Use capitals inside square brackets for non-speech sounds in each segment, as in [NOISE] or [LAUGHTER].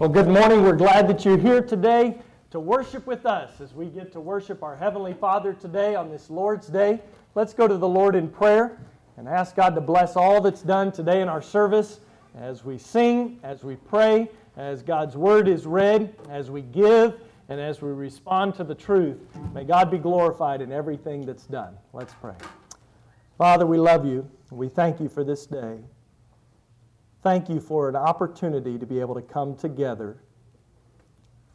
Well, good morning. We're glad that you're here today to worship with us as we get to worship our Heavenly Father today on this Lord's Day. Let's go to the Lord in prayer and ask God to bless all that's done today in our service as we sing, as we pray, as God's Word is read, as we give, and as we respond to the truth. May God be glorified in everything that's done. Let's pray. Father, we love you. We thank you for this day. Thank you for an opportunity to be able to come together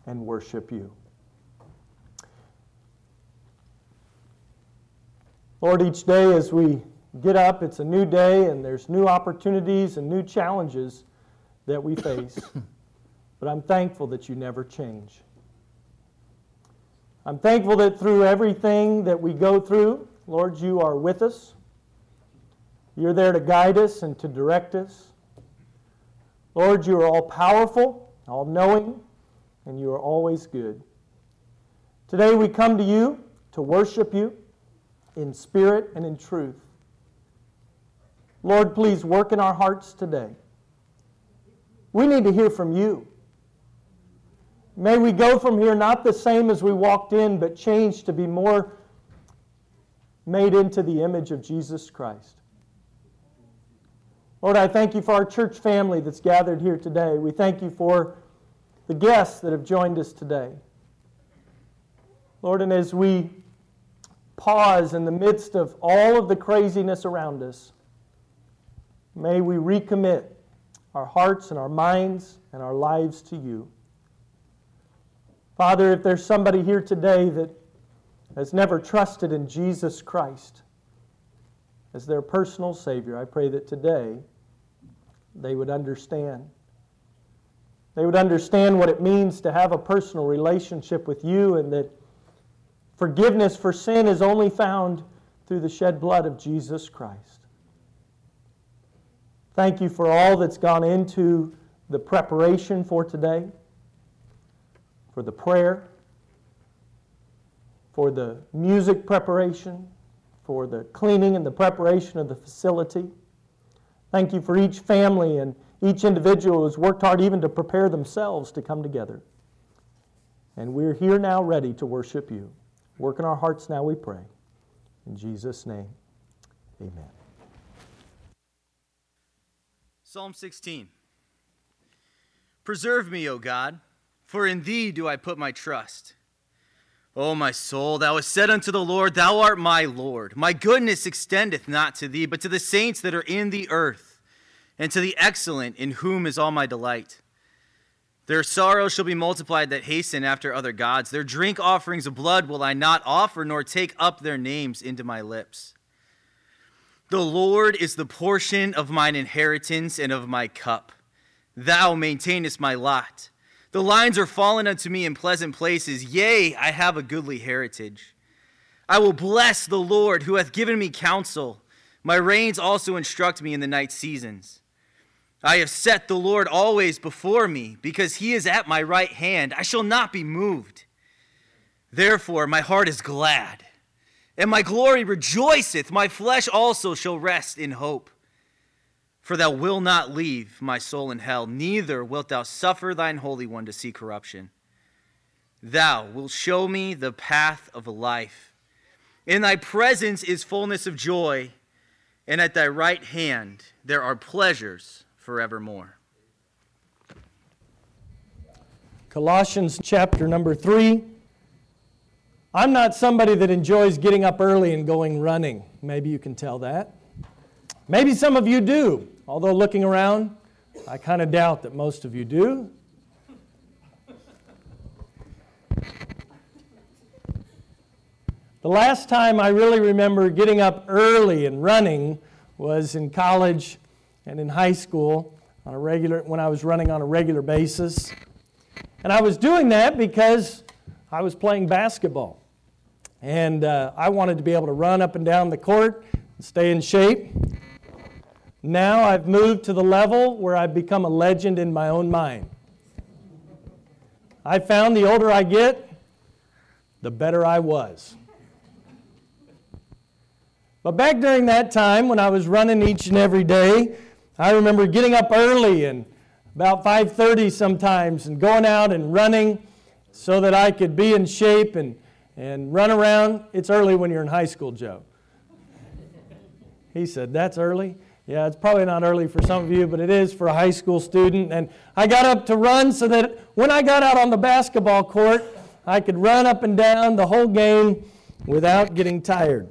and worship you. Lord, each day as we get up, it's a new day and there's new opportunities and new challenges that we face. [COUGHS] but I'm thankful that you never change. I'm thankful that through everything that we go through, Lord, you are with us. You're there to guide us and to direct us. Lord, you are all powerful, all knowing, and you are always good. Today we come to you to worship you in spirit and in truth. Lord, please work in our hearts today. We need to hear from you. May we go from here not the same as we walked in, but changed to be more made into the image of Jesus Christ. Lord, I thank you for our church family that's gathered here today. We thank you for the guests that have joined us today. Lord, and as we pause in the midst of all of the craziness around us, may we recommit our hearts and our minds and our lives to you. Father, if there's somebody here today that has never trusted in Jesus Christ as their personal Savior, I pray that today they would understand. They would understand what it means to have a personal relationship with you and that forgiveness for sin is only found through the shed blood of Jesus Christ. Thank you for all that's gone into the preparation for today, for the prayer, for the music preparation, for the cleaning and the preparation of the facility. Thank you for each family and each individual who's worked hard even to prepare themselves to come together. And we're here now ready to worship you. Work in our hearts now, we pray. In Jesus' name, amen. Psalm 16 Preserve me, O God, for in thee do I put my trust. O my soul, thou hast said unto the Lord, Thou art my Lord. My goodness extendeth not to thee, but to the saints that are in the earth, and to the excellent, in whom is all my delight. Their sorrow shall be multiplied that hasten after other gods. Their drink offerings of blood will I not offer, nor take up their names into my lips. The Lord is the portion of mine inheritance and of my cup. Thou maintainest my lot. The lines are fallen unto me in pleasant places. Yea, I have a goodly heritage. I will bless the Lord who hath given me counsel. My reins also instruct me in the night seasons. I have set the Lord always before me, because he is at my right hand. I shall not be moved. Therefore, my heart is glad, and my glory rejoiceth. My flesh also shall rest in hope. For thou wilt not leave my soul in hell, neither wilt thou suffer thine Holy One to see corruption. Thou wilt show me the path of life. In thy presence is fullness of joy, and at thy right hand there are pleasures forevermore. Colossians chapter number 3. I'm not somebody that enjoys getting up early and going running. Maybe you can tell that. Maybe some of you do. Although looking around, I kind of doubt that most of you do. The last time I really remember getting up early and running was in college and in high school on a regular when I was running on a regular basis. And I was doing that because I was playing basketball. And uh, I wanted to be able to run up and down the court and stay in shape. Now I've moved to the level where I've become a legend in my own mind. I found the older I get, the better I was. But back during that time when I was running each and every day, I remember getting up early and about 5:30 sometimes and going out and running so that I could be in shape and, and run around. It's early when you're in high school, Joe. He said, That's early? Yeah, it's probably not early for some of you, but it is for a high school student. And I got up to run so that when I got out on the basketball court, I could run up and down the whole game without getting tired.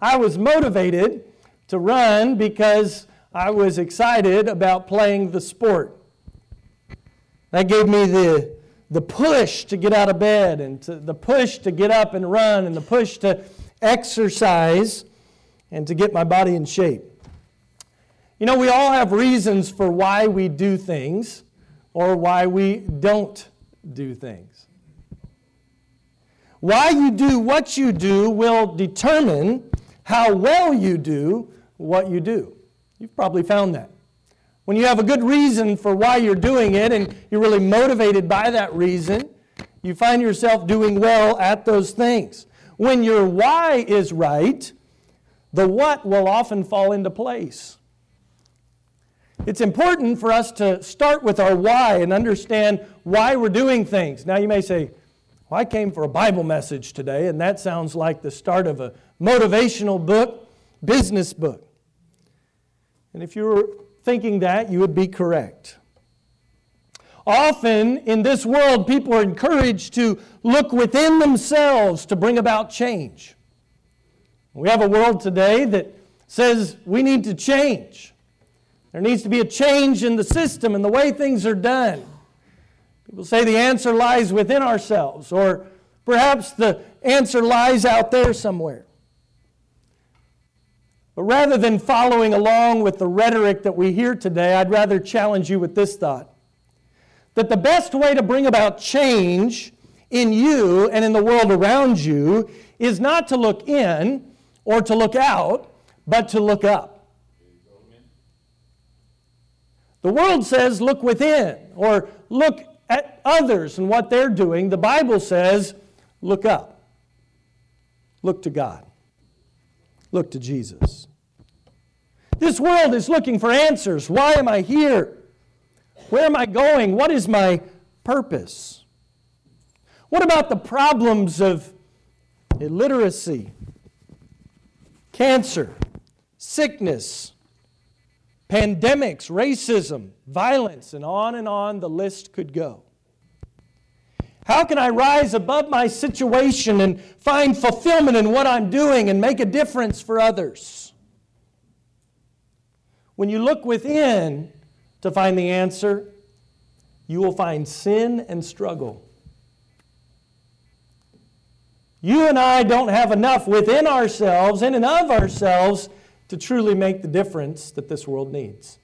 I was motivated to run because I was excited about playing the sport. That gave me the, the push to get out of bed and to, the push to get up and run and the push to exercise and to get my body in shape. You know, we all have reasons for why we do things or why we don't do things. Why you do what you do will determine how well you do what you do. You've probably found that. When you have a good reason for why you're doing it and you're really motivated by that reason, you find yourself doing well at those things. When your why is right, the what will often fall into place. It's important for us to start with our why and understand why we're doing things. Now, you may say, well, I came for a Bible message today, and that sounds like the start of a motivational book, business book. And if you were thinking that, you would be correct. Often in this world, people are encouraged to look within themselves to bring about change. We have a world today that says we need to change. There needs to be a change in the system and the way things are done. People say the answer lies within ourselves, or perhaps the answer lies out there somewhere. But rather than following along with the rhetoric that we hear today, I'd rather challenge you with this thought that the best way to bring about change in you and in the world around you is not to look in or to look out, but to look up. The world says, look within, or look at others and what they're doing. The Bible says, look up. Look to God. Look to Jesus. This world is looking for answers. Why am I here? Where am I going? What is my purpose? What about the problems of illiteracy, cancer, sickness, pandemics, racism, violence, and on and on the list could go. How can I rise above my situation and find fulfillment in what I'm doing and make a difference for others? When you look within to find the answer, you will find sin and struggle. You and I don't have enough within ourselves, in and of ourselves, to truly make the difference that this world needs.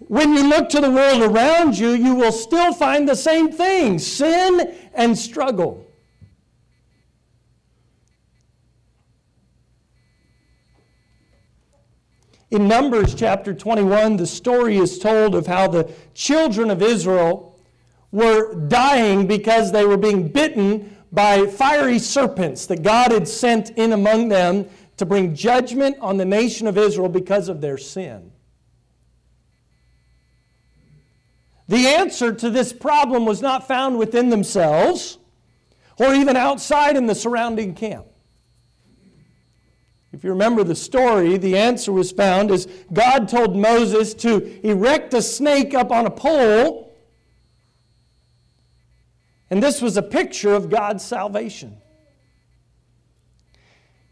When you look to the world around you, you will still find the same things sin and struggle. In Numbers chapter 21, the story is told of how the children of Israel were dying because they were being bitten by fiery serpents that God had sent in among them to bring judgment on the nation of Israel because of their sin. The answer to this problem was not found within themselves or even outside in the surrounding camp. If you remember the story, the answer was found as God told Moses to erect a snake up on a pole. And this was a picture of God's salvation.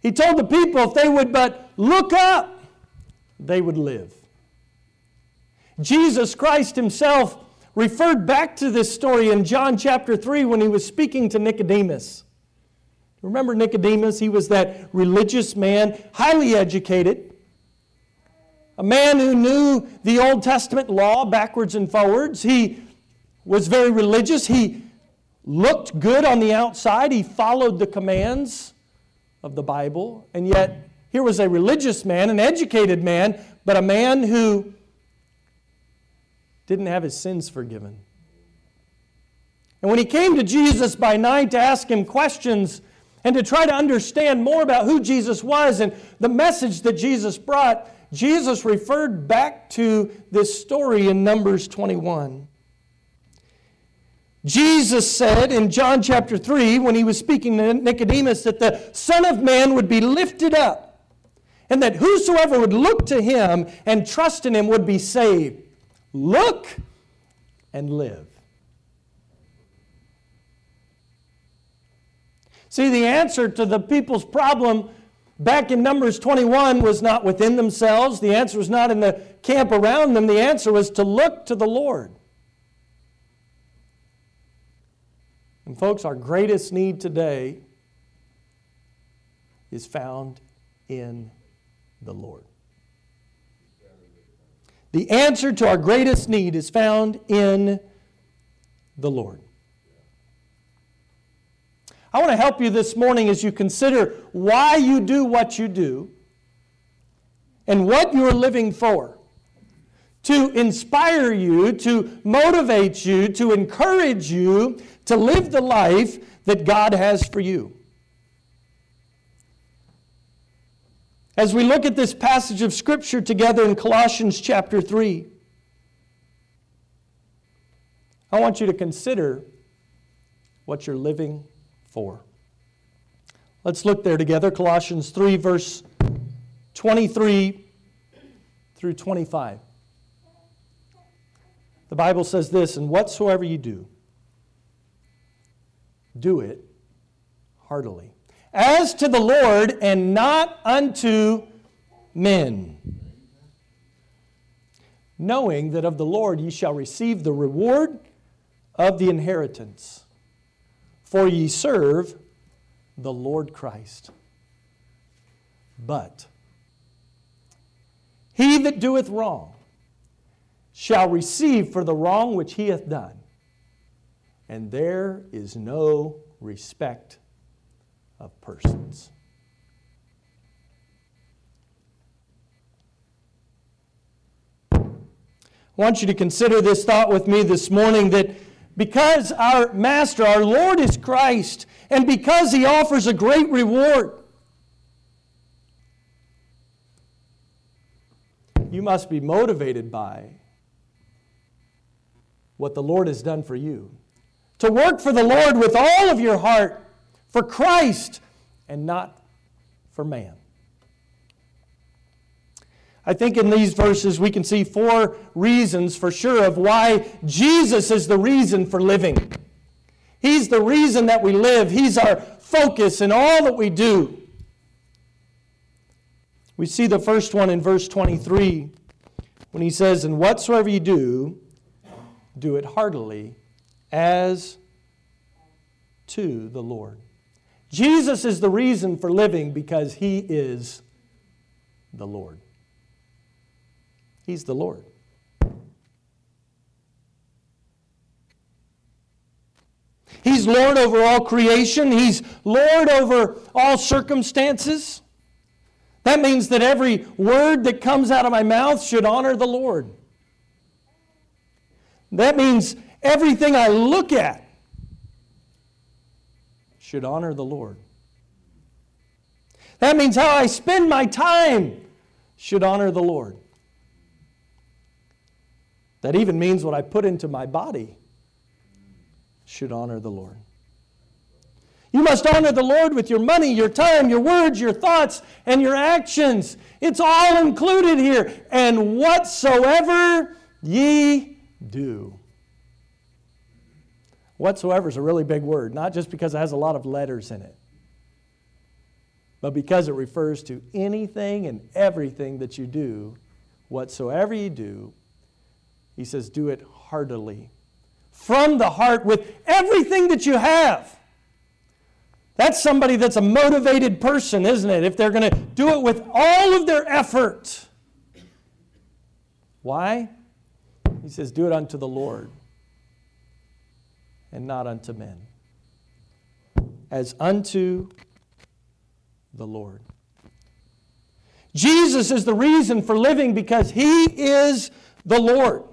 He told the people if they would but look up, they would live. Jesus Christ himself referred back to this story in John chapter 3 when he was speaking to Nicodemus. Remember Nicodemus? He was that religious man, highly educated, a man who knew the Old Testament law backwards and forwards. He was very religious. He looked good on the outside, he followed the commands of the Bible, and yet here was a religious man, an educated man, but a man who didn't have his sins forgiven. And when he came to Jesus by night to ask him questions and to try to understand more about who Jesus was and the message that Jesus brought, Jesus referred back to this story in Numbers 21. Jesus said in John chapter 3, when he was speaking to Nicodemus, that the Son of Man would be lifted up, and that whosoever would look to him and trust in him would be saved. Look and live. See, the answer to the people's problem back in Numbers 21 was not within themselves. The answer was not in the camp around them. The answer was to look to the Lord. And, folks, our greatest need today is found in the Lord. The answer to our greatest need is found in the Lord. I want to help you this morning as you consider why you do what you do and what you're living for. To inspire you, to motivate you, to encourage you to live the life that God has for you. As we look at this passage of Scripture together in Colossians chapter 3, I want you to consider what you're living for. Let's look there together. Colossians 3, verse 23 through 25. The Bible says this, and whatsoever you do, do it heartily. As to the Lord and not unto men. Knowing that of the Lord ye shall receive the reward of the inheritance. For ye serve the Lord Christ. But he that doeth wrong shall receive for the wrong which he hath done and there is no respect of persons. I want you to consider this thought with me this morning that because our Master, our Lord is Christ, and because He offers a great reward, you must be motivated by what the Lord has done for you to work for the Lord with all of your heart, for Christ, and not for man. I think in these verses we can see four reasons for sure of why Jesus is the reason for living. He's the reason that we live, He's our focus in all that we do. We see the first one in verse 23 when he says, And whatsoever you do, do it heartily as to the Lord. Jesus is the reason for living because he is the Lord. He's the Lord. He's Lord over all creation. He's Lord over all circumstances. That means that every word that comes out of my mouth should honor the Lord. That means Everything I look at should honor the Lord. That means how I spend my time should honor the Lord. That even means what I put into my body should honor the Lord. You must honor the Lord with your money, your time, your words, your thoughts, and your actions. It's all included here. And whatsoever ye do. Whatsoever is a really big word, not just because it has a lot of letters in it, but because it refers to anything and everything that you do, whatsoever you do, he says, do it heartily. From the heart, with everything that you have. That's somebody that's a motivated person, isn't it? If they're going to do it with all of their effort. Why? He says, do it unto the Lord and not unto men, as unto the Lord. Jesus is the reason for living because he is the Lord.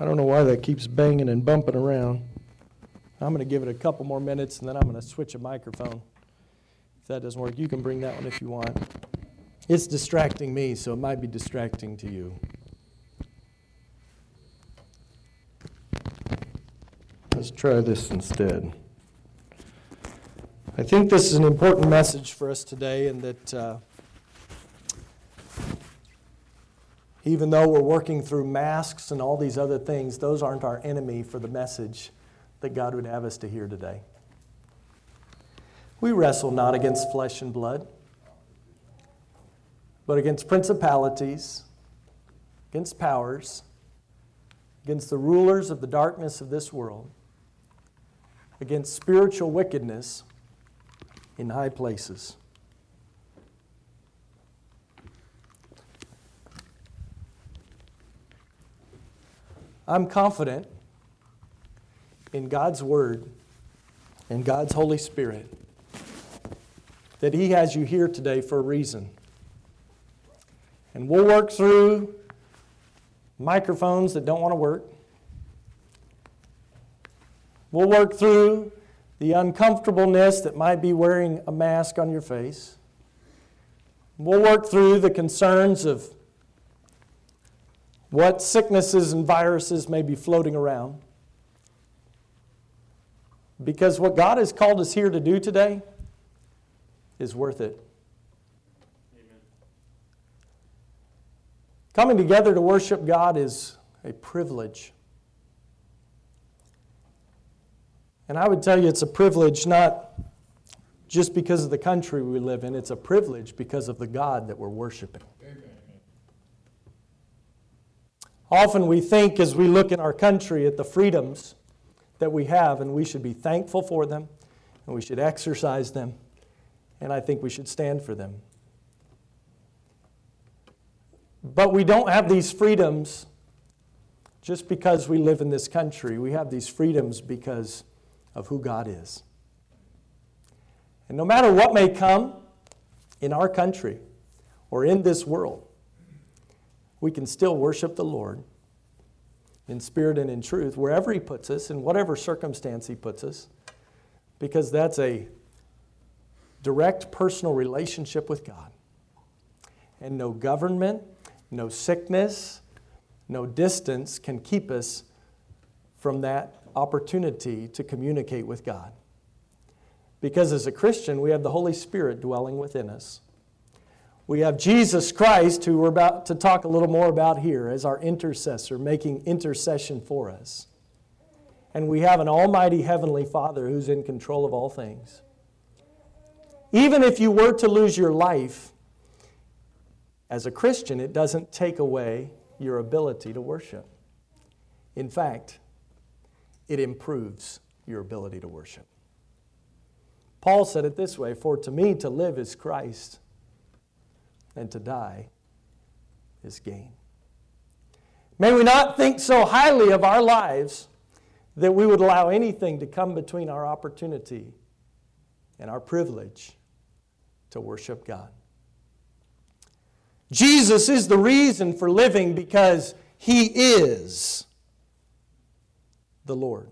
I don't know why that keeps banging and bumping around. I'm going to give it a couple more minutes and then I'm going to switch a microphone. If that doesn't work, you can bring that one if you want. It's distracting me, so it might be distracting to you. Let's try this instead. I think this is an important message for us today, and that uh, even though we're working through masks and all these other things, those aren't our enemy for the message that God would have us to hear today. We wrestle not against flesh and blood, but against principalities, against powers, against the rulers of the darkness of this world, against spiritual wickedness in high places. I'm confident in God's Word and God's Holy Spirit that He has you here today for a reason. And we'll work through microphones that don't want to work. We'll work through the uncomfortableness that might be wearing a mask on your face. We'll work through the concerns of what sicknesses and viruses may be floating around. Because what God has called us here to do today is worth it. Amen. Coming together to worship God is a privilege. And I would tell you it's a privilege not just because of the country we live in, it's a privilege because of the God that we're worshiping. Amen. Often we think as we look in our country at the freedoms that we have, and we should be thankful for them, and we should exercise them, and I think we should stand for them. But we don't have these freedoms just because we live in this country. We have these freedoms because of who God is. And no matter what may come in our country or in this world, we can still worship the Lord in spirit and in truth wherever He puts us, in whatever circumstance He puts us, because that's a direct personal relationship with God. And no government, no sickness, no distance can keep us from that opportunity to communicate with God. Because as a Christian, we have the Holy Spirit dwelling within us. We have Jesus Christ, who we're about to talk a little more about here, as our intercessor, making intercession for us. And we have an almighty heavenly Father who's in control of all things. Even if you were to lose your life, as a Christian, it doesn't take away your ability to worship. In fact, it improves your ability to worship. Paul said it this way For to me to live is Christ, and to die is gain. May we not think so highly of our lives that we would allow anything to come between our opportunity and our privilege to worship God. Jesus is the reason for living because He is the Lord.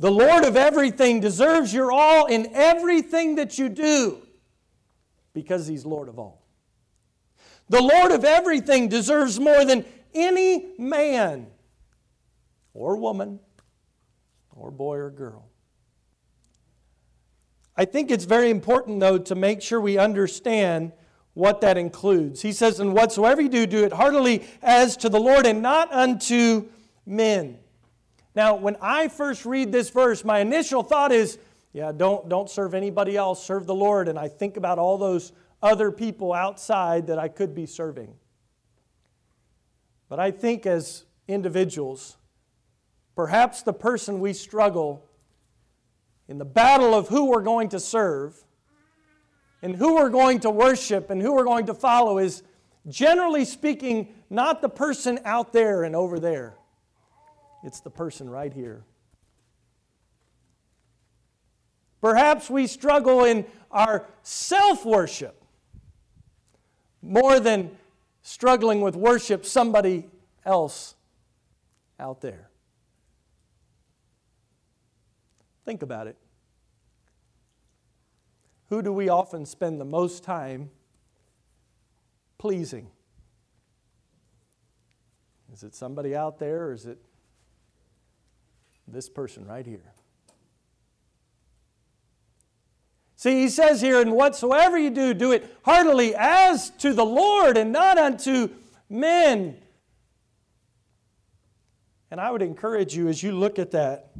The Lord of everything deserves your all in everything that you do because He's Lord of all. The Lord of everything deserves more than any man or woman or boy or girl. I think it's very important, though, to make sure we understand what that includes. He says, And whatsoever you do, do it heartily as to the Lord and not unto men. Now, when I first read this verse, my initial thought is, yeah, don't, don't serve anybody else, serve the Lord. And I think about all those other people outside that I could be serving. But I think as individuals, perhaps the person we struggle in the battle of who we're going to serve and who we're going to worship and who we're going to follow is, generally speaking, not the person out there and over there. It's the person right here. Perhaps we struggle in our self worship more than struggling with worship somebody else out there. Think about it. Who do we often spend the most time pleasing? Is it somebody out there or is it this person right here? See, he says here, and whatsoever you do, do it heartily as to the Lord and not unto men. And I would encourage you as you look at that,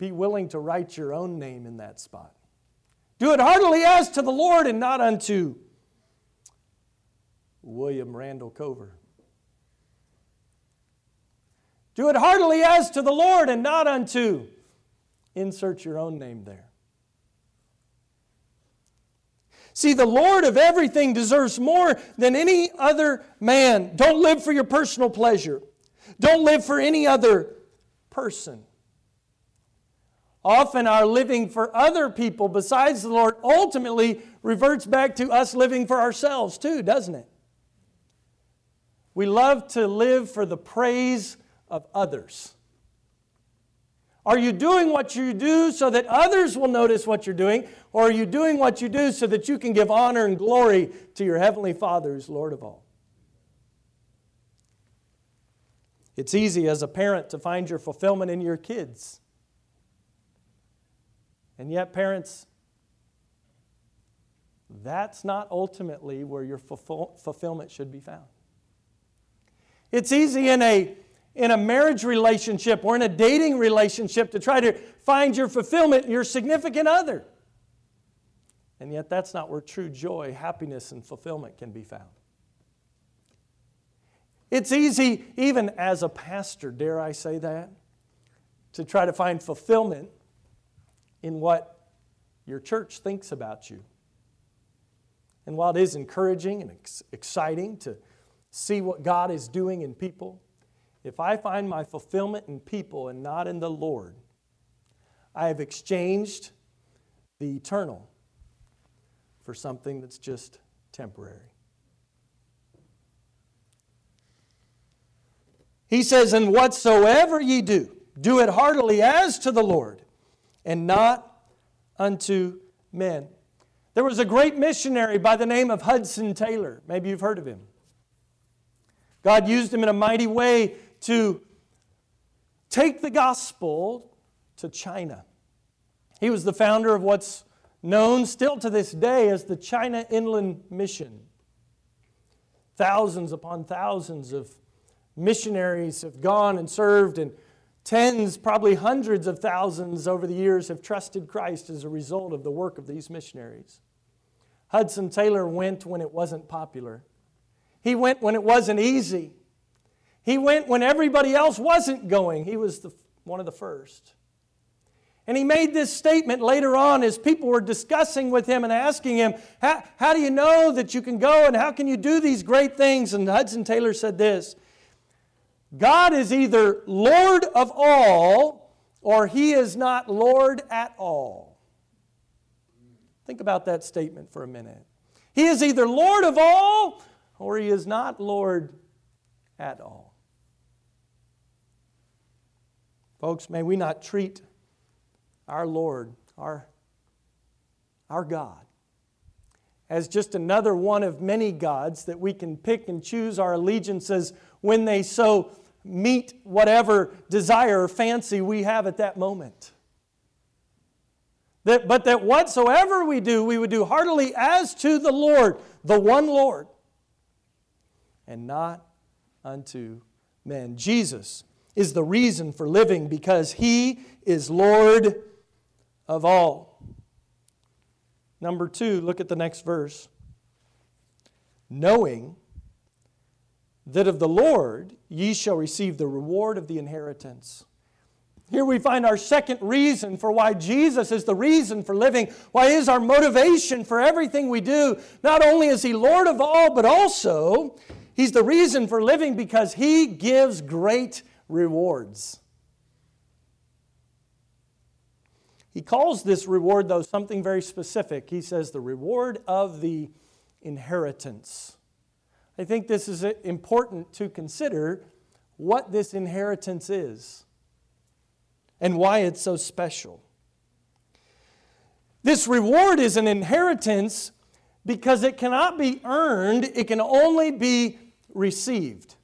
be willing to write your own name in that spot. Do it heartily as to the Lord and not unto William Randall Cover. Do it heartily as to the Lord and not unto, insert your own name there. See, the Lord of everything deserves more than any other man. Don't live for your personal pleasure, don't live for any other person. Often, our living for other people besides the Lord ultimately reverts back to us living for ourselves, too, doesn't it? We love to live for the praise of others. Are you doing what you do so that others will notice what you're doing? Or are you doing what you do so that you can give honor and glory to your Heavenly Father who's Lord of all? It's easy as a parent to find your fulfillment in your kids. And yet, parents, that's not ultimately where your fulfillment should be found. It's easy in a, in a marriage relationship or in a dating relationship to try to find your fulfillment in your significant other. And yet, that's not where true joy, happiness, and fulfillment can be found. It's easy, even as a pastor, dare I say that, to try to find fulfillment in what your church thinks about you. And while it is encouraging and ex- exciting to see what God is doing in people, if I find my fulfillment in people and not in the Lord, I have exchanged the eternal for something that's just temporary. He says, And whatsoever ye do, do it heartily as to the Lord, and not unto men. There was a great missionary by the name of Hudson Taylor. Maybe you've heard of him. God used him in a mighty way to take the gospel to China. He was the founder of what's known still to this day as the China Inland Mission. Thousands upon thousands of missionaries have gone and served, and tens, probably hundreds of thousands over the years have trusted Christ as a result of the work of these missionaries. Hudson Taylor went when it wasn't popular. He went when it wasn't easy. He went when everybody else wasn't going. He was the, one of the first. And he made this statement later on as people were discussing with him and asking him, how, how do you know that you can go and how can you do these great things? And Hudson Taylor said this God is either Lord of all or he is not Lord at all. Think about that statement for a minute. He is either Lord of all or he is not Lord at all. Folks, may we not treat our Lord, our, our God, as just another one of many gods that we can pick and choose our allegiances when they so meet whatever desire or fancy we have at that moment. That, but that whatsoever we do, we would do heartily as to the Lord, the one Lord, and not unto men. Jesus is the reason for living because he is Lord of all. Number two, look at the next verse. Knowing that of the Lord ye shall receive the reward of the inheritance. Here we find our second reason for why Jesus is the reason for living, why is our motivation for everything we do. Not only is He Lord of all, but also He's the reason for living because He gives great rewards. He calls this reward, though, something very specific. He says, the reward of the inheritance. I think this is important to consider what this inheritance is. and why it's so special. This reward is an inheritance because it cannot be earned, it can only be received.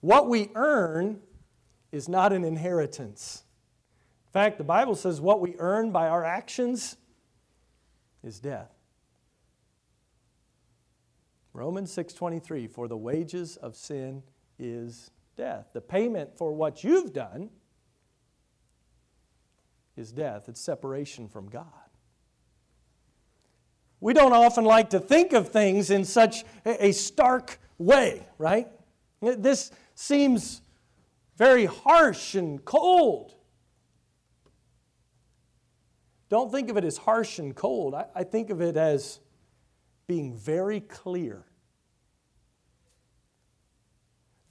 What we earn is not an inheritance. In fact, the Bible says what we earn by our actions is death. Romans 6:23 for the wages of sin is death. The payment for what you've done is death. It's separation from God. We don't often like to think of things in such a stark way, right? This seems very harsh and cold. Don't think of it as harsh and cold. I, I think of it as being very clear.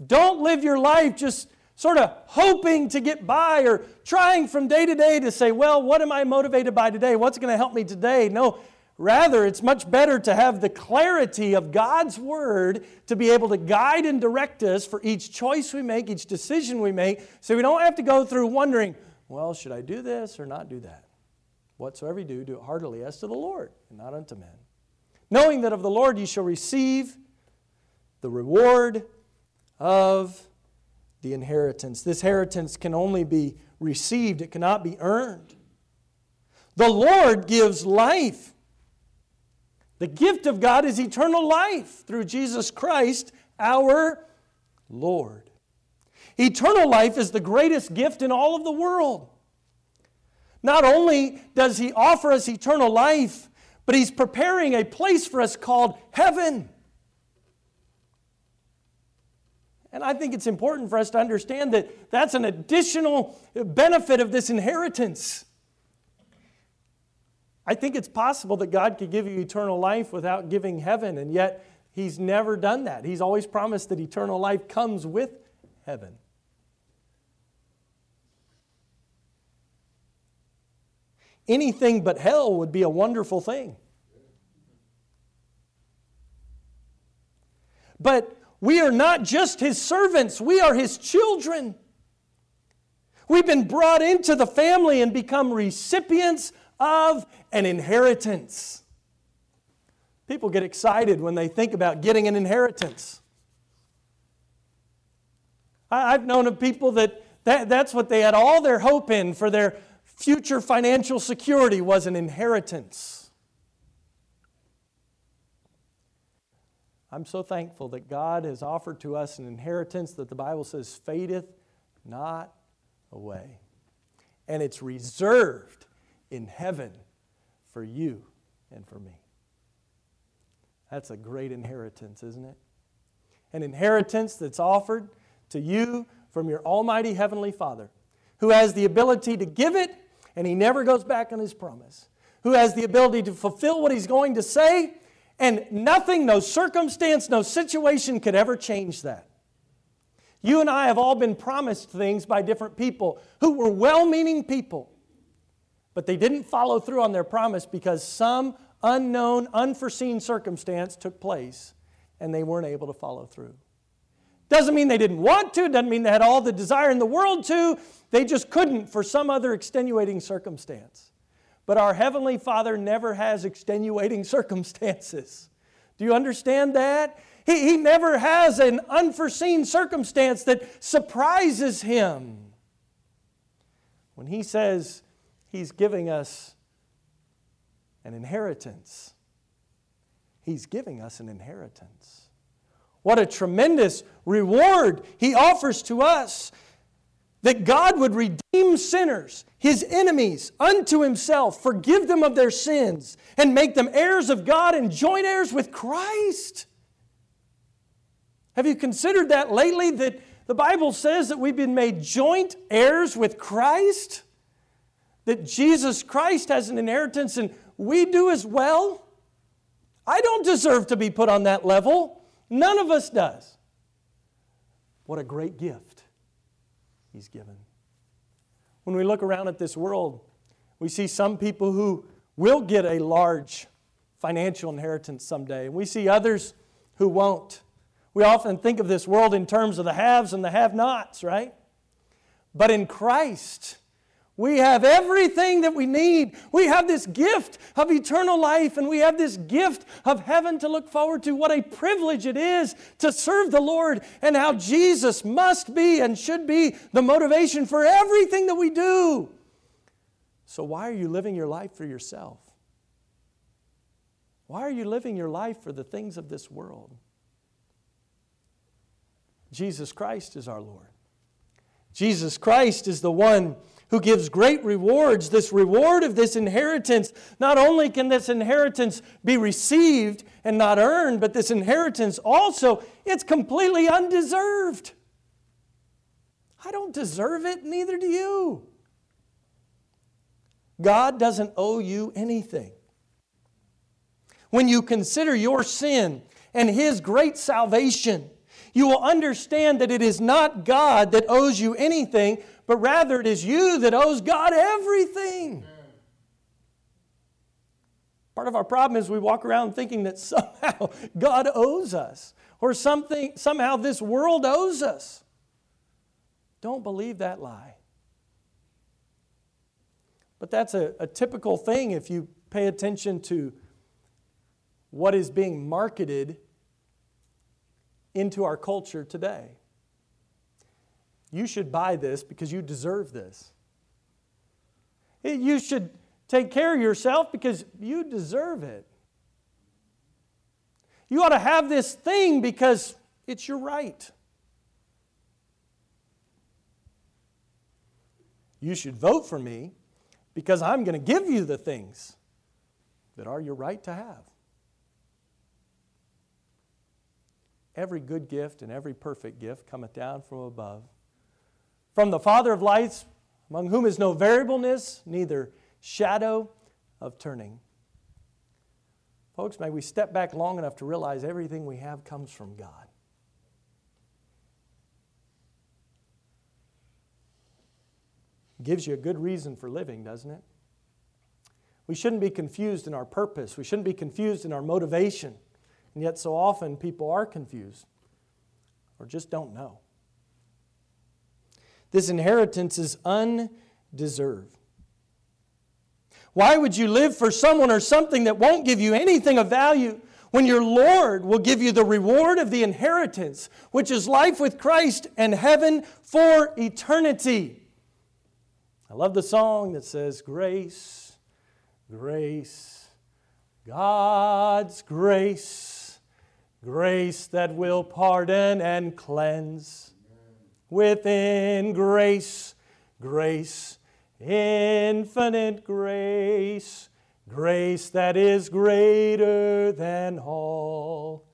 Don't live your life just sort of hoping to get by or trying from day to day to say, well, what am I motivated by today? What's going to help me today? No, rather, it's much better to have the clarity of God's Word to be able to guide and direct us for each choice we make, each decision we make, so we don't have to go through wondering, well, should I do this or not do that? Whatsoever you do, do it heartily as to the Lord and not unto men. Knowing that of the Lord you shall receive the reward of the inheritance. This inheritance can only be received, it cannot be earned. The Lord gives life. The gift of God is eternal life through Jesus Christ, our Lord. Eternal life is the greatest gift in all of the world. Not only does He offer us eternal life, but He's preparing a place for us called heaven. And I think it's important for us to understand that that's an additional benefit of this inheritance. I think it's possible that God could give you eternal life without giving heaven, and yet He's never done that. He's always promised that eternal life comes with heaven. Anything but hell would be a wonderful thing. But we are not just his servants, we are his children. We've been brought into the family and become recipients of an inheritance. People get excited when they think about getting an inheritance. I've known of people that, that that's what they had all their hope in for their future financial security was an inheritance. I'm so thankful that God has offered to us an inheritance that the Bible says fadeth not away. And it's reserved in heaven for you and for me. That's a great inheritance, isn't it? An inheritance that's offered to you from your Almighty Heavenly Father, who has the ability to give it and He never goes back on His promise, who has the ability to fulfill what He's going to say and nothing, no circumstance, no situation could ever change that. You and I have all been promised things by different people who were well meaning people, but they didn't follow through on their promise because some unknown, unforeseen circumstance took place and they weren't able to follow through. Doesn't mean they didn't want to, doesn't mean they had all the desire in the world to, they just couldn't for some other extenuating circumstance. But our Heavenly Father never has extenuating [LAUGHS] circumstances. Do you understand that? He, he never has an unforeseen circumstance that surprises Him. When He says He's giving us an inheritance, He's giving us an inheritance. What a tremendous reward He offers to us that God would redeem sinners, his enemies, unto himself, forgive them of their sins, and make them heirs of God and joint heirs with Christ. Have you considered that lately? That the Bible says that we've been made joint heirs with Christ? That Jesus Christ has an inheritance and we do as well? I don't deserve to be put on that level. None of us does. What a great gift. He's given. When we look around at this world, we see some people who will get a large financial inheritance someday, and we see others who won't. We often think of this world in terms of the haves and the have nots, right? But in Christ, we have everything that we need. We have this gift of eternal life, and we have this gift of heaven to look forward to. What a privilege it is to serve the Lord, and how Jesus must be and should be the motivation for everything that we do. So, why are you living your life for yourself? Why are you living your life for the things of this world? Jesus Christ is our Lord. Jesus Christ is the one who gives great rewards, this reward of this inheritance. Not only can this inheritance be received and not earned, but this inheritance also, it's completely undeserved. I don't deserve it, neither do you. God doesn't owe you anything. When you consider your sin and His great salvation, you will understand that it is not God that owes you anything, but rather it is you that owes God everything. Part of our problem is we walk around thinking that somehow [LAUGHS] God owes us or something somehow this world owes us. Don't believe that lie. But that's a, a typical thing if you pay attention to what is being marketed into our culture today. You should buy this because you deserve this. You should take care of yourself because you deserve it. You ought to have this thing because it's your right. You should vote for me because I'm going to give you the things that are your right to have. Every good gift and every perfect gift cometh down from above from the Father of lights, among whom is no variableness, neither shadow of turning. Folks, may we step back long enough to realize everything we have comes from God. Gives you a good reason for living, doesn't it? We shouldn't be confused in our purpose. We shouldn't be confused in our motivation. And yet, so often, people are confused or just don't know. This inheritance is undeserved. Why would you live for someone or something that won't give you anything of value when your Lord will give you the reward of the inheritance, which is life with Christ and heaven for eternity? I love the song that says, Grace, grace, God's grace, grace that will pardon and cleanse within grace, grace, infinite grace, grace that is greater than all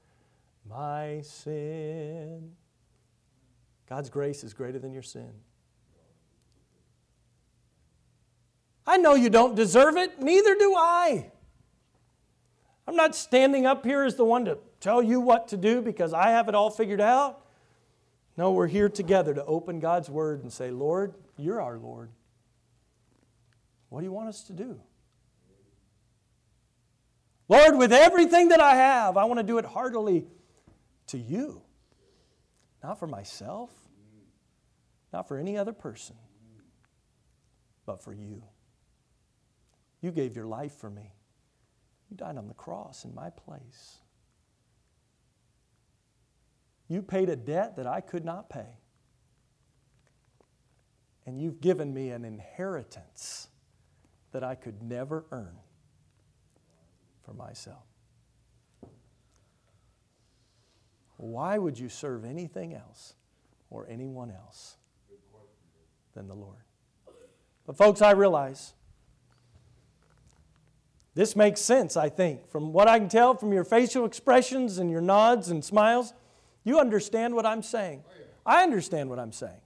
my sin. God's grace is greater than your sin. I know you don't deserve it, neither do I. I'm not standing up here as the one to tell you what to do because I have it all figured out. No, we're here together to open God's Word and say, Lord, you're our Lord. What do you want us to do? Lord, with everything that I have, I want to do it heartily to you, not for myself, not for any other person, but for you. You gave your life for me. You died on the cross in my place. You paid a debt that I could not pay. And you've given me an inheritance that I could never earn for myself. Why would you serve anything else or anyone else than the Lord? But, folks, I realize this makes sense, I think. From what I can tell from your facial expressions and your nods and smiles, you understand what I'm saying. Oh, I understand what I'm saying.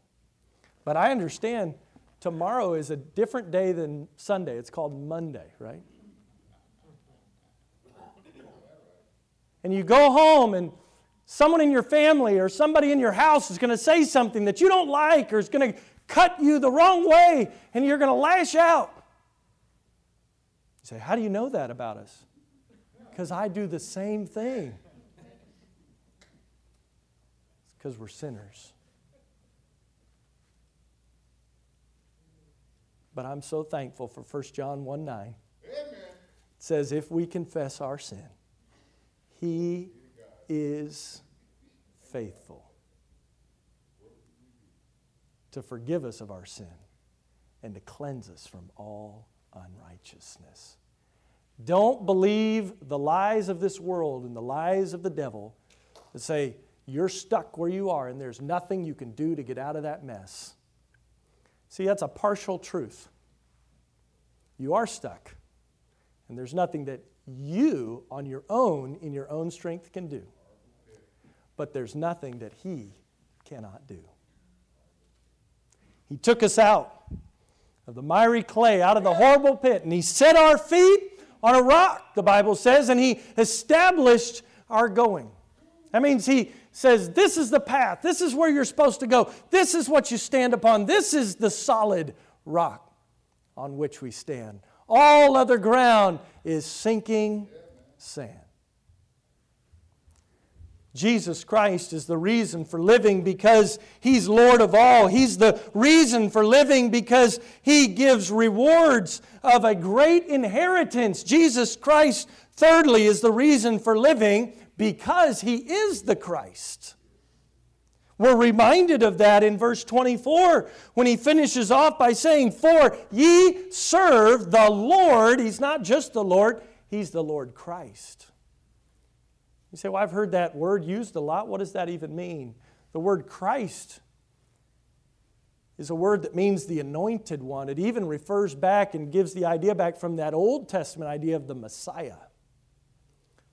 But I understand tomorrow is a different day than Sunday. It's called Monday, right? And you go home and someone in your family or somebody in your house is going to say something that you don't like or is going to cut you the wrong way and you're going to lash out. You say, How do you know that about us? Because I do the same thing. Because we're sinners. But I'm so thankful for 1 John 1 9. Amen. It says, if we confess our sin, He is faithful to forgive us of our sin and to cleanse us from all unrighteousness. Don't believe the lies of this world and the lies of the devil that say you're stuck where you are and there's nothing you can do to get out of that mess. See, that's a partial truth. You are stuck, and there's nothing that you on your own, in your own strength, can do. But there's nothing that He cannot do. He took us out of the miry clay, out of the horrible pit, and He set our feet on a rock, the Bible says, and He established our going. That means He says, This is the path. This is where you're supposed to go. This is what you stand upon. This is the solid rock on which we stand. All other ground is sinking sand. Jesus Christ is the reason for living because He's Lord of all. He's the reason for living because He gives rewards of a great inheritance. Jesus Christ, thirdly, is the reason for living because He is the Christ. We're reminded of that in verse 24 when he finishes off by saying, For ye serve the Lord. He's not just the Lord, He's the Lord Christ. You say, Well, I've heard that word used a lot. What does that even mean? The word Christ is a word that means the anointed one. It even refers back and gives the idea back from that Old Testament idea of the Messiah.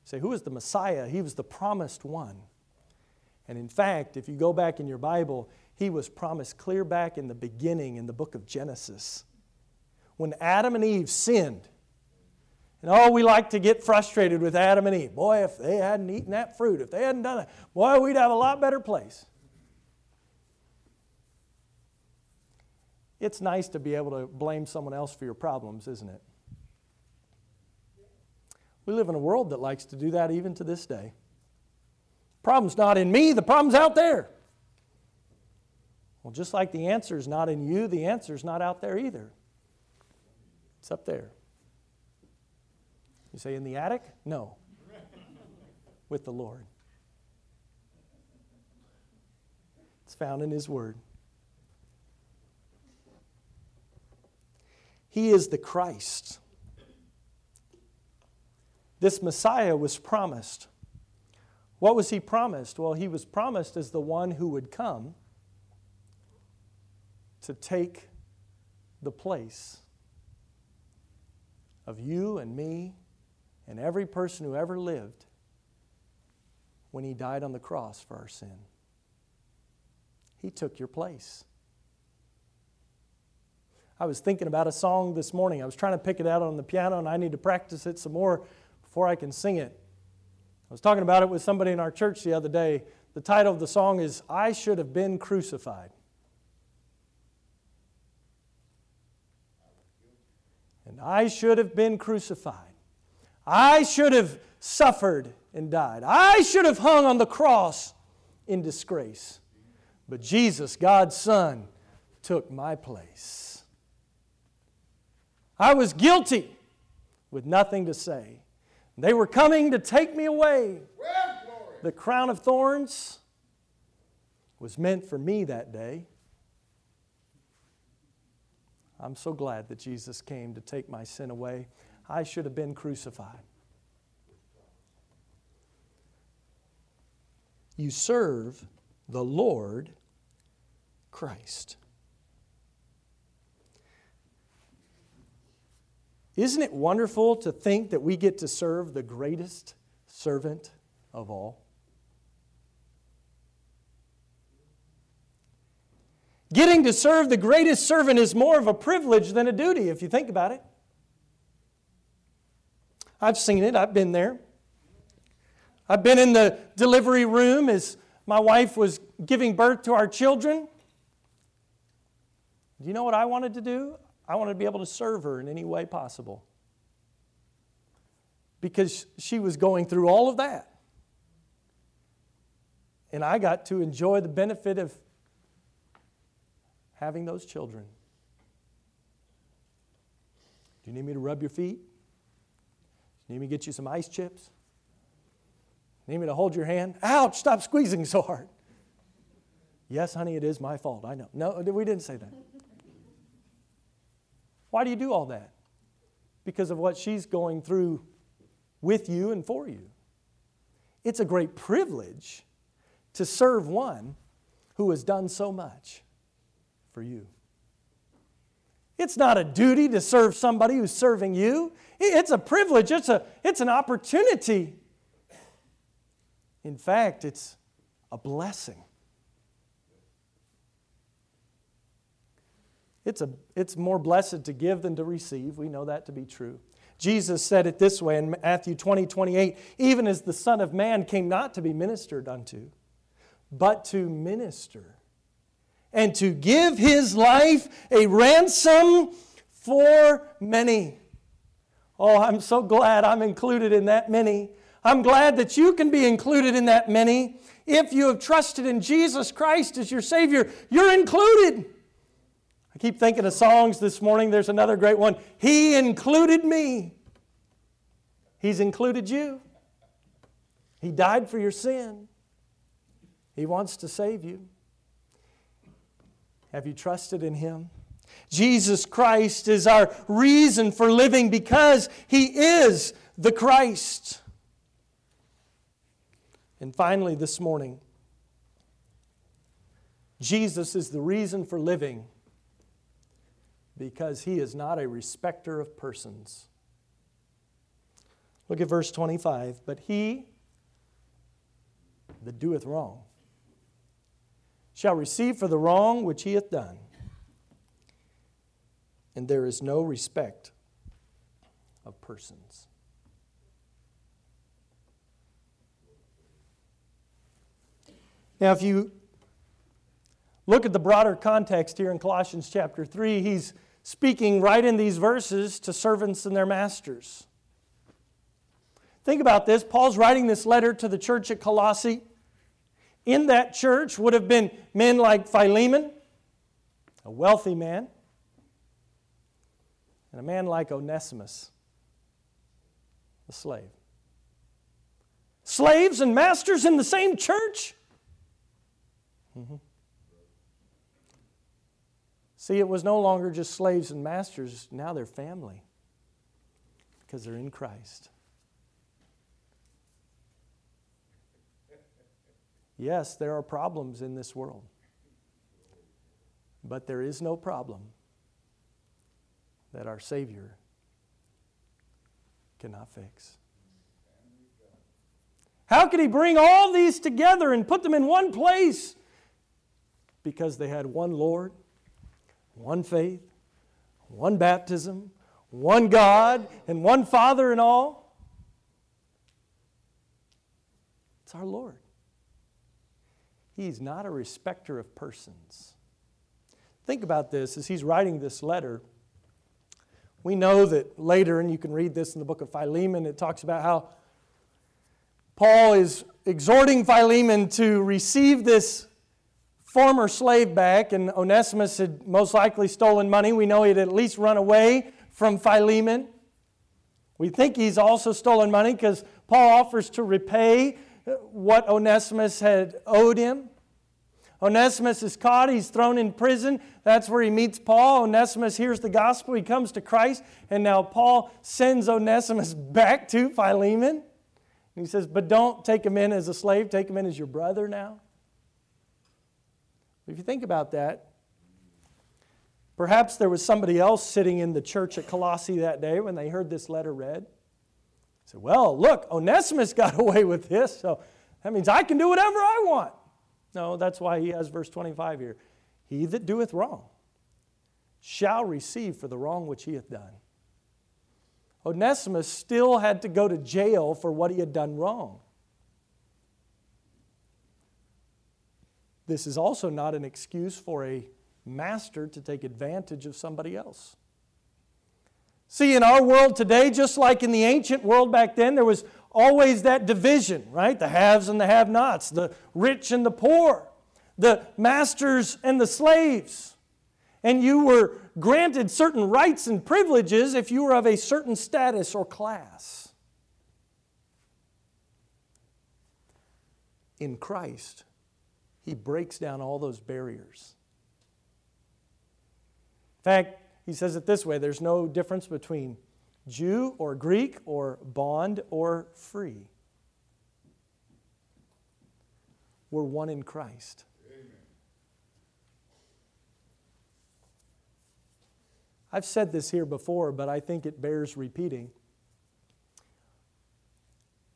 Say, who is the Messiah? He was the promised one. And in fact, if you go back in your Bible, he was promised clear back in the beginning in the book of Genesis. When Adam and Eve sinned, and oh, we like to get frustrated with Adam and Eve. Boy, if they hadn't eaten that fruit, if they hadn't done it, boy, we'd have a lot better place. It's nice to be able to blame someone else for your problems, isn't it? We live in a world that likes to do that even to this day. Problem's not in me, the problem's out there. Well, just like the answer is not in you, the answer is not out there either. It's up there. You say, in the attic? No. [LAUGHS] With the Lord. It's found in His Word. He is the Christ. This Messiah was promised. What was he promised? Well, he was promised as the one who would come to take the place of you and me and every person who ever lived when he died on the cross for our sin. He took your place. I was thinking about a song this morning. I was trying to pick it out on the piano, and I need to practice it some more before I can sing it. I was talking about it with somebody in our church the other day. The title of the song is I Should Have Been Crucified. And I should have been crucified. I should have suffered and died. I should have hung on the cross in disgrace. But Jesus, God's Son, took my place. I was guilty with nothing to say. They were coming to take me away. The crown of thorns was meant for me that day. I'm so glad that Jesus came to take my sin away. I should have been crucified. You serve the Lord Christ. Isn't it wonderful to think that we get to serve the greatest servant of all? Getting to serve the greatest servant is more of a privilege than a duty, if you think about it. I've seen it, I've been there. I've been in the delivery room as my wife was giving birth to our children. Do you know what I wanted to do? I wanted to be able to serve her in any way possible. Because she was going through all of that. And I got to enjoy the benefit of having those children. Do you need me to rub your feet? Do you need me to get you some ice chips? Need me to hold your hand? Ouch, stop squeezing so hard. Yes, honey, it is my fault. I know. No, we didn't say that. Why do you do all that? Because of what she's going through with you and for you. It's a great privilege to serve one who has done so much for you. It's not a duty to serve somebody who's serving you. It's a privilege, it's, a, it's an opportunity. In fact, it's a blessing. It's, a, it's more blessed to give than to receive. We know that to be true. Jesus said it this way in Matthew 20, 28 even as the Son of Man came not to be ministered unto, but to minister and to give his life a ransom for many. Oh, I'm so glad I'm included in that many. I'm glad that you can be included in that many. If you have trusted in Jesus Christ as your Savior, you're included. Keep thinking of songs this morning. There's another great one. He included me. He's included you. He died for your sin. He wants to save you. Have you trusted in Him? Jesus Christ is our reason for living because He is the Christ. And finally, this morning, Jesus is the reason for living because He is not a respecter of persons. Look at verse 25. But he that doeth wrong shall receive for the wrong which he hath done. And there is no respect of persons. Now, if you look at the broader context here in Colossians chapter 3, he's speaking right in these verses to servants and their masters. Think about this. Paul's writing this letter to the church at Colossae in that church would have been men like Philemon, a wealthy man, and a man like Onesimus, a slave. Slaves and masters in the same church? Mm-hmm. See, it was no longer just slaves and masters, now they're family because they're in Christ. Yes, there are problems in this world, but there is no problem that our Savior cannot fix. How could He bring all these together and put them in one place? Because they had one Lord, one faith, one baptism, one God, and one Father in all. It's our Lord. He's not a respecter of persons. Think about this as he's writing this letter. We know that later, and you can read this in the book of Philemon, it talks about how Paul is exhorting Philemon to receive this former slave back, and Onesimus had most likely stolen money. We know he had at least run away from Philemon. We think he's also stolen money because Paul offers to repay uh, what Onesimus had owed him. Onesimus is caught, he's thrown in prison. That's where he meets Paul. Onesimus hears the gospel, he comes to Christ, and now Paul sends Onesimus [LAUGHS] back to Philemon. And he says, But don't take him in as a slave, take him in as your brother now. If you think about that, perhaps there was somebody else sitting in the church at Colossae that day when they heard this letter read said, Well, look, Onesimus [LAUGHS] got away with this, so that means I can do whatever I want. No, that's why he has verse 25 here. He that doeth wrong shall receive for the wrong which he hath done. Onesimus still had to go to jail for what he had done wrong. This is also not an excuse for a master to take advantage of somebody else. See, in our world today, just like in the ancient world back then, there was always that division, right? The haves and the have nots, the rich and the poor, the masters and the slaves. And you were granted certain rights and privileges if you were of a certain status or class. In Christ, He breaks down all those barriers. In fact, He says it this way there's no difference between Jew or Greek or bond or free. We're one in Christ. I've said this here before, but I think it bears repeating.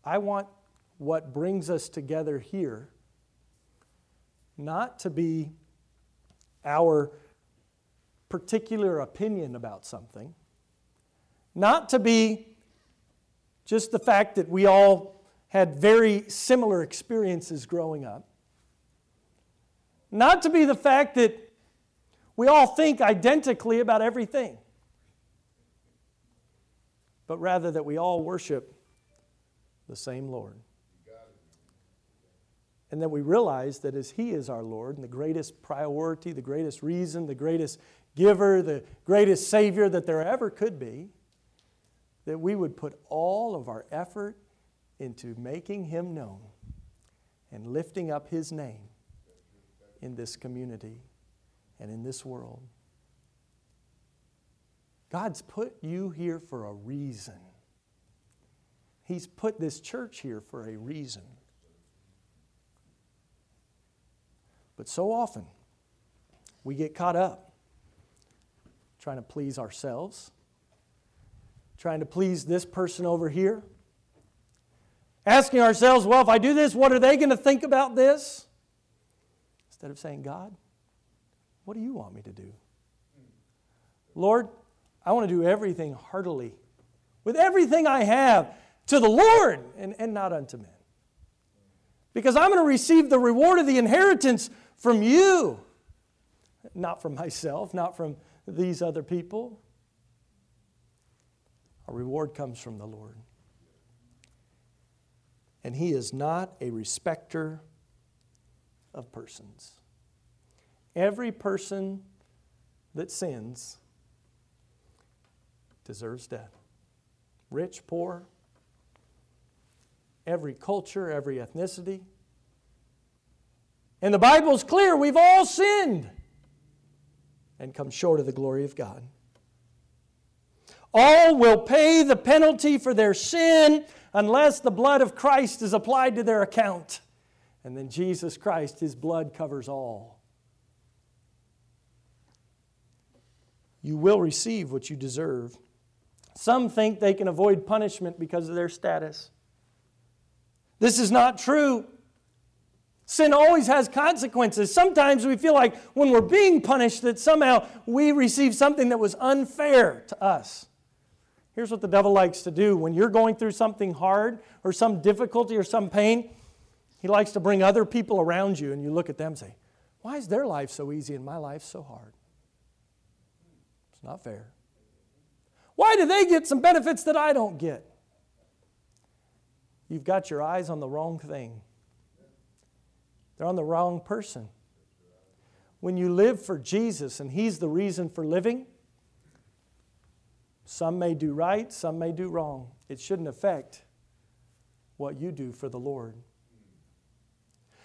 I want what brings us together here not to be our particular opinion about something, not to be just the fact that we all had very similar experiences growing up, not to be the fact that we all think identically about everything, but rather that we all worship the same Lord. And that we realize that as He is our Lord and the greatest priority, the greatest reason, the greatest giver, the greatest Savior that there ever could be, that we would put all of our effort into making Him known and lifting up His name in this community and in this world. God's put you here for a reason. He's put this church here for a reason. But so often, we get caught up trying to please ourselves, trying to please this person over here, asking ourselves, well, if I do this, what are they going to think about this? Instead of saying, God, what do you want me to do? Lord, I want to do everything heartily, with everything I have, to the Lord and, and not unto men. Because I'm going to receive the reward of the inheritance from you, not from myself, not from these other people. Our reward comes from the Lord. And He is not a respecter of persons. Every person that sins deserves death. Rich, poor, every culture, every ethnicity. And the Bible's clear we've all sinned and come short of the glory of God. All will pay the penalty for their sin unless the blood of Christ is applied to their account. And then Jesus Christ, his blood covers all. you will receive what you deserve. Some think they can avoid punishment because of their status. This is not true. Sin always has consequences. Sometimes we feel like when we're being punished that somehow we receive something that was unfair to us. Here's what the devil likes to do when you're going through something hard or some difficulty or some pain, he likes to bring other people around you and you look at them and say, Why is their life so easy and my life so hard? It's not fair. Why do they get some benefits that I don't get? You've got your eyes on the wrong thing, they're on the wrong person. When you live for Jesus and He's the reason for living, some may do right, some may do wrong. It shouldn't affect what you do for the Lord.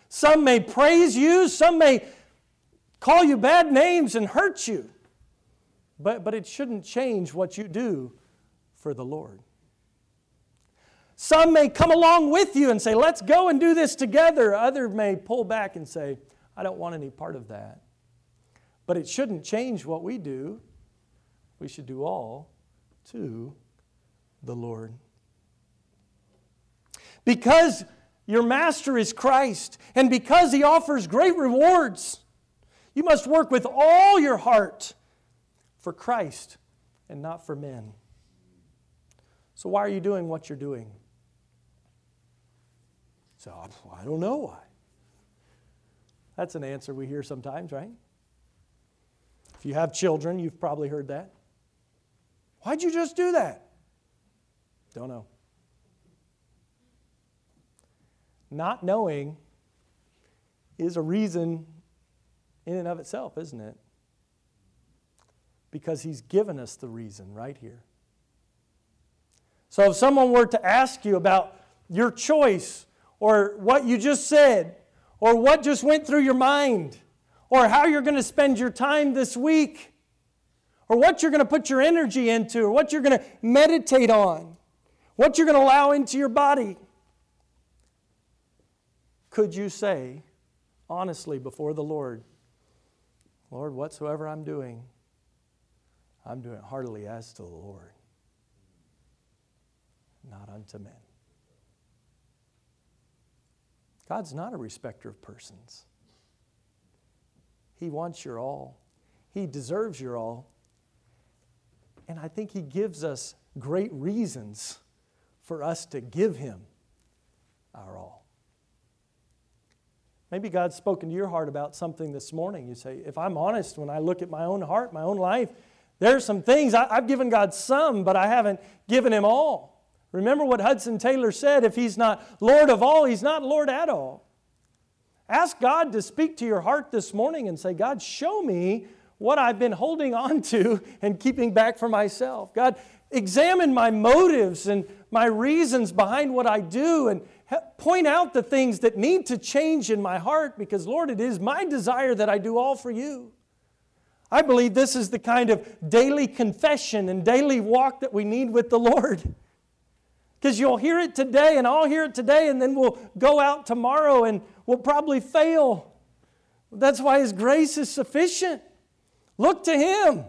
Some may praise you, some may call you bad names and hurt you. But, but it shouldn't change what you do for the Lord. Some may come along with you and say, let's go and do this together. Others may pull back and say, I don't want any part of that. But it shouldn't change what we do. We should do all to the Lord. Because your master is Christ, and because he offers great rewards, you must work with all your heart for Christ and not for men. So, why are you doing what you're doing? So, I don't know why. That's an answer we hear sometimes, right? If you have children, you've probably heard that. Why'd you just do that? Don't know. not knowing is a reason in and of itself, isn't it? Because he's given us the reason right here. So if someone were to ask you about your choice or what you just said or what just went through your mind or how you're going to spend your time this week or what you're going to put your energy into or what you're going to meditate on, what you're going to allow into your body, could you say honestly before the Lord, Lord, whatsoever I'm doing, I'm doing it heartily as to the Lord, not unto men. God's not a respecter of persons. He wants your all. He deserves your all. And I think He gives us great reasons for us to give Him our all. Maybe God's spoken to your heart about something this morning. You say, if I'm honest, when I look at my own heart, my own life, there are some things I, have given God some, but I haven't given Him all. Remember what Hudson Taylor said if He's not Lord of all, He's not Lord at all. Ask God to speak to your heart this morning and say, God, show me what I've been holding on to and keeping back for myself. God, examine my motives and my reasons behind what I do and point out the things that need to change in my heart because, Lord, it is my desire that I do all for you. I believe this is the kind of daily confession and daily walk that we need with the Lord. Because you'll hear it today, and I'll hear it today, and then we'll go out tomorrow and we'll probably fail. That's why His grace is sufficient. Look to Him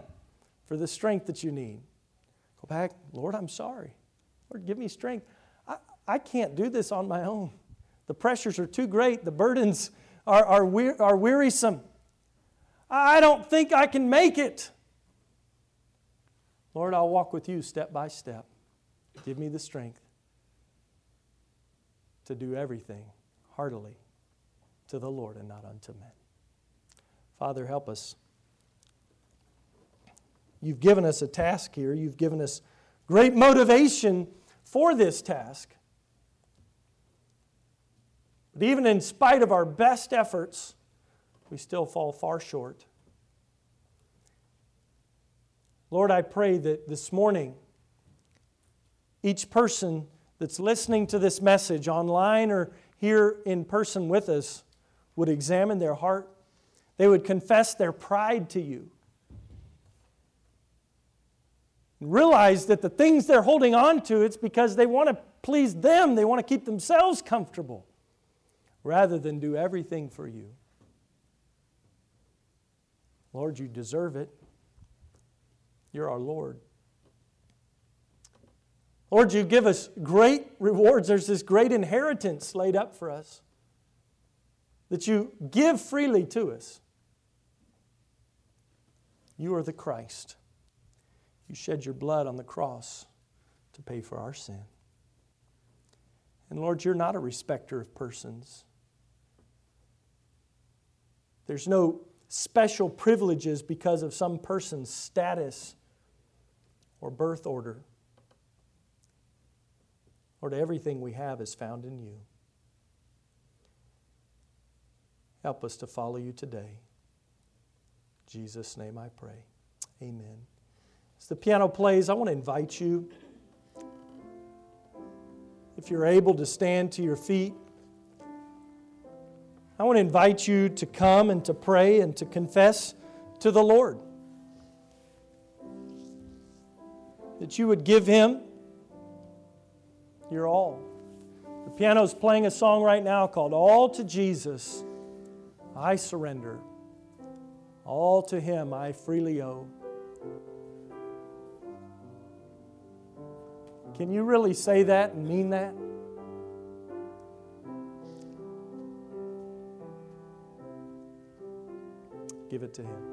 for the strength that you need. Go back, Lord, I'm sorry. Lord, give me strength. I, I can't do this on my own. The pressures are too great, the burdens are, are, are wearisome. I don't think I can make it. Lord, I'll walk with you step by step. Give me the strength to do everything heartily to the Lord and not unto men. Father, help us. You've given us a task here. You've given us great motivation for this task. But even in spite of our best efforts, we still fall far short. Lord, I pray that this morning, each person that's listening to this message online or here in person with us would examine their heart. They would confess their pride to you realize that the things they're holding on to, it's because they want to please them, they want to keep themselves comfortable, rather than do everything for you. Lord, you deserve it. You're our Lord. Lord, you give us great rewards. There's this great inheritance laid up for us that you give freely to us. You are the Christ. You shed your blood on the cross to pay for our sin. And Lord, you're not a respecter of persons. There's no special privileges because of some person's status or birth order. Lord, everything we have is found in you. Help us to follow you today. In Jesus' name I pray. Amen. As the piano plays, I want to invite you, if you're able to stand to your feet, I want to invite you to come and to pray and to confess to the Lord. That you would give Him your all. The piano is playing a song right now called All to Jesus I Surrender. All to Him I freely owe. Can you really say that and mean that? Give it to Him.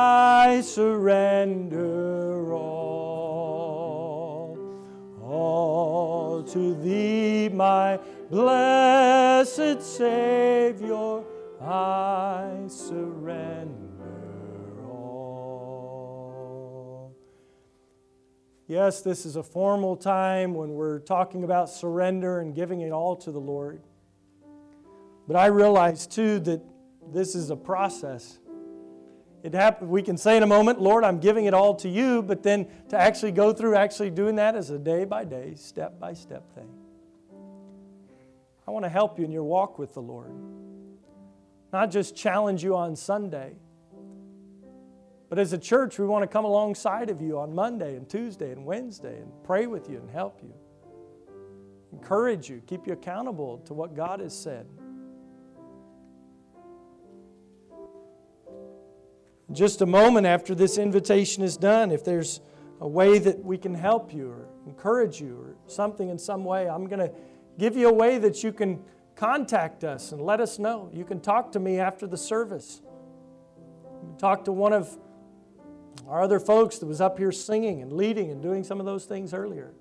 surrender all. All to Thee, my blessed Savior, I surrender all. Yes, this is a formal time when we're talking about surrender and giving it all to the Lord. But I realize too that this is a process. It happen, we can say in a moment, Lord, I'm giving it all to you, but then to actually go through actually doing that is a day by day, step by step thing. I want to help you in your walk with the Lord. Not just challenge you on Sunday, but as a church, we want to come alongside of you on Monday and Tuesday and Wednesday and pray with you and help you, encourage you, keep you accountable to what God has said. Just a moment after this invitation is done, if there's a way that we can help you or encourage you or something in some way, I'm going to give you a way that you can contact us and let us know. You can talk to me after the service. Talk to one of our other folks that was up here singing and leading and doing some of those things earlier.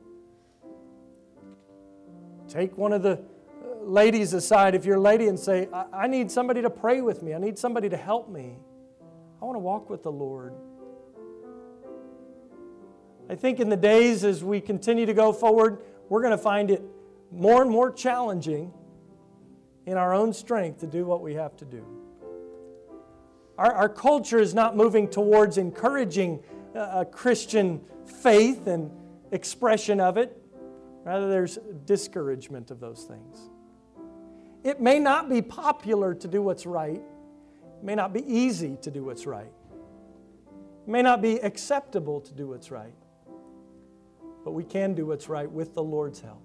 Take one of the uh, ladies aside if you're a lady and say, I, I need somebody to pray with me. I need somebody to help me. I want to walk with the Lord. I think in the days as we continue to go forward, we're going to find it more and more challenging in our own strength to do what we have to do. Our, our culture is not moving towards encouraging uh, a Christian faith and expression of it. Rather, there's discouragement of those things. It may not be popular to do what's right, it may not be easy to do what's right. It may not be acceptable to do what's right. But we can do what's right with the Lord's help.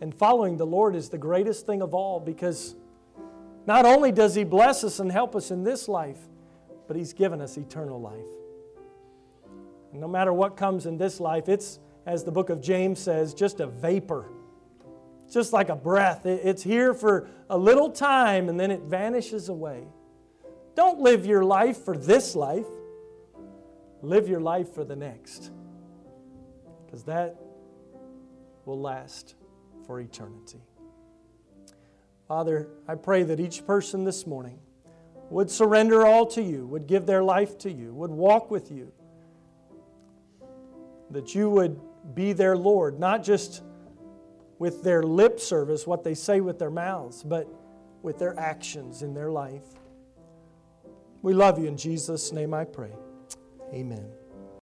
And following the Lord is the greatest thing of all because not only does He bless us and help us in this life, but He's given us eternal life. And no matter what comes in this life, it's, as the book of James says, just a vapor just like a breath. It's here for a little time and then it vanishes away. Don't live your life for this life, live your life for the next, because that will last for eternity. Father, I pray that each person this morning would surrender all to you, would give their life to you, would walk with you, that you would be their Lord, not just with their lip service, what they say with their mouths, but with their actions in their life. We love you in Jesus' name I pray. Amen.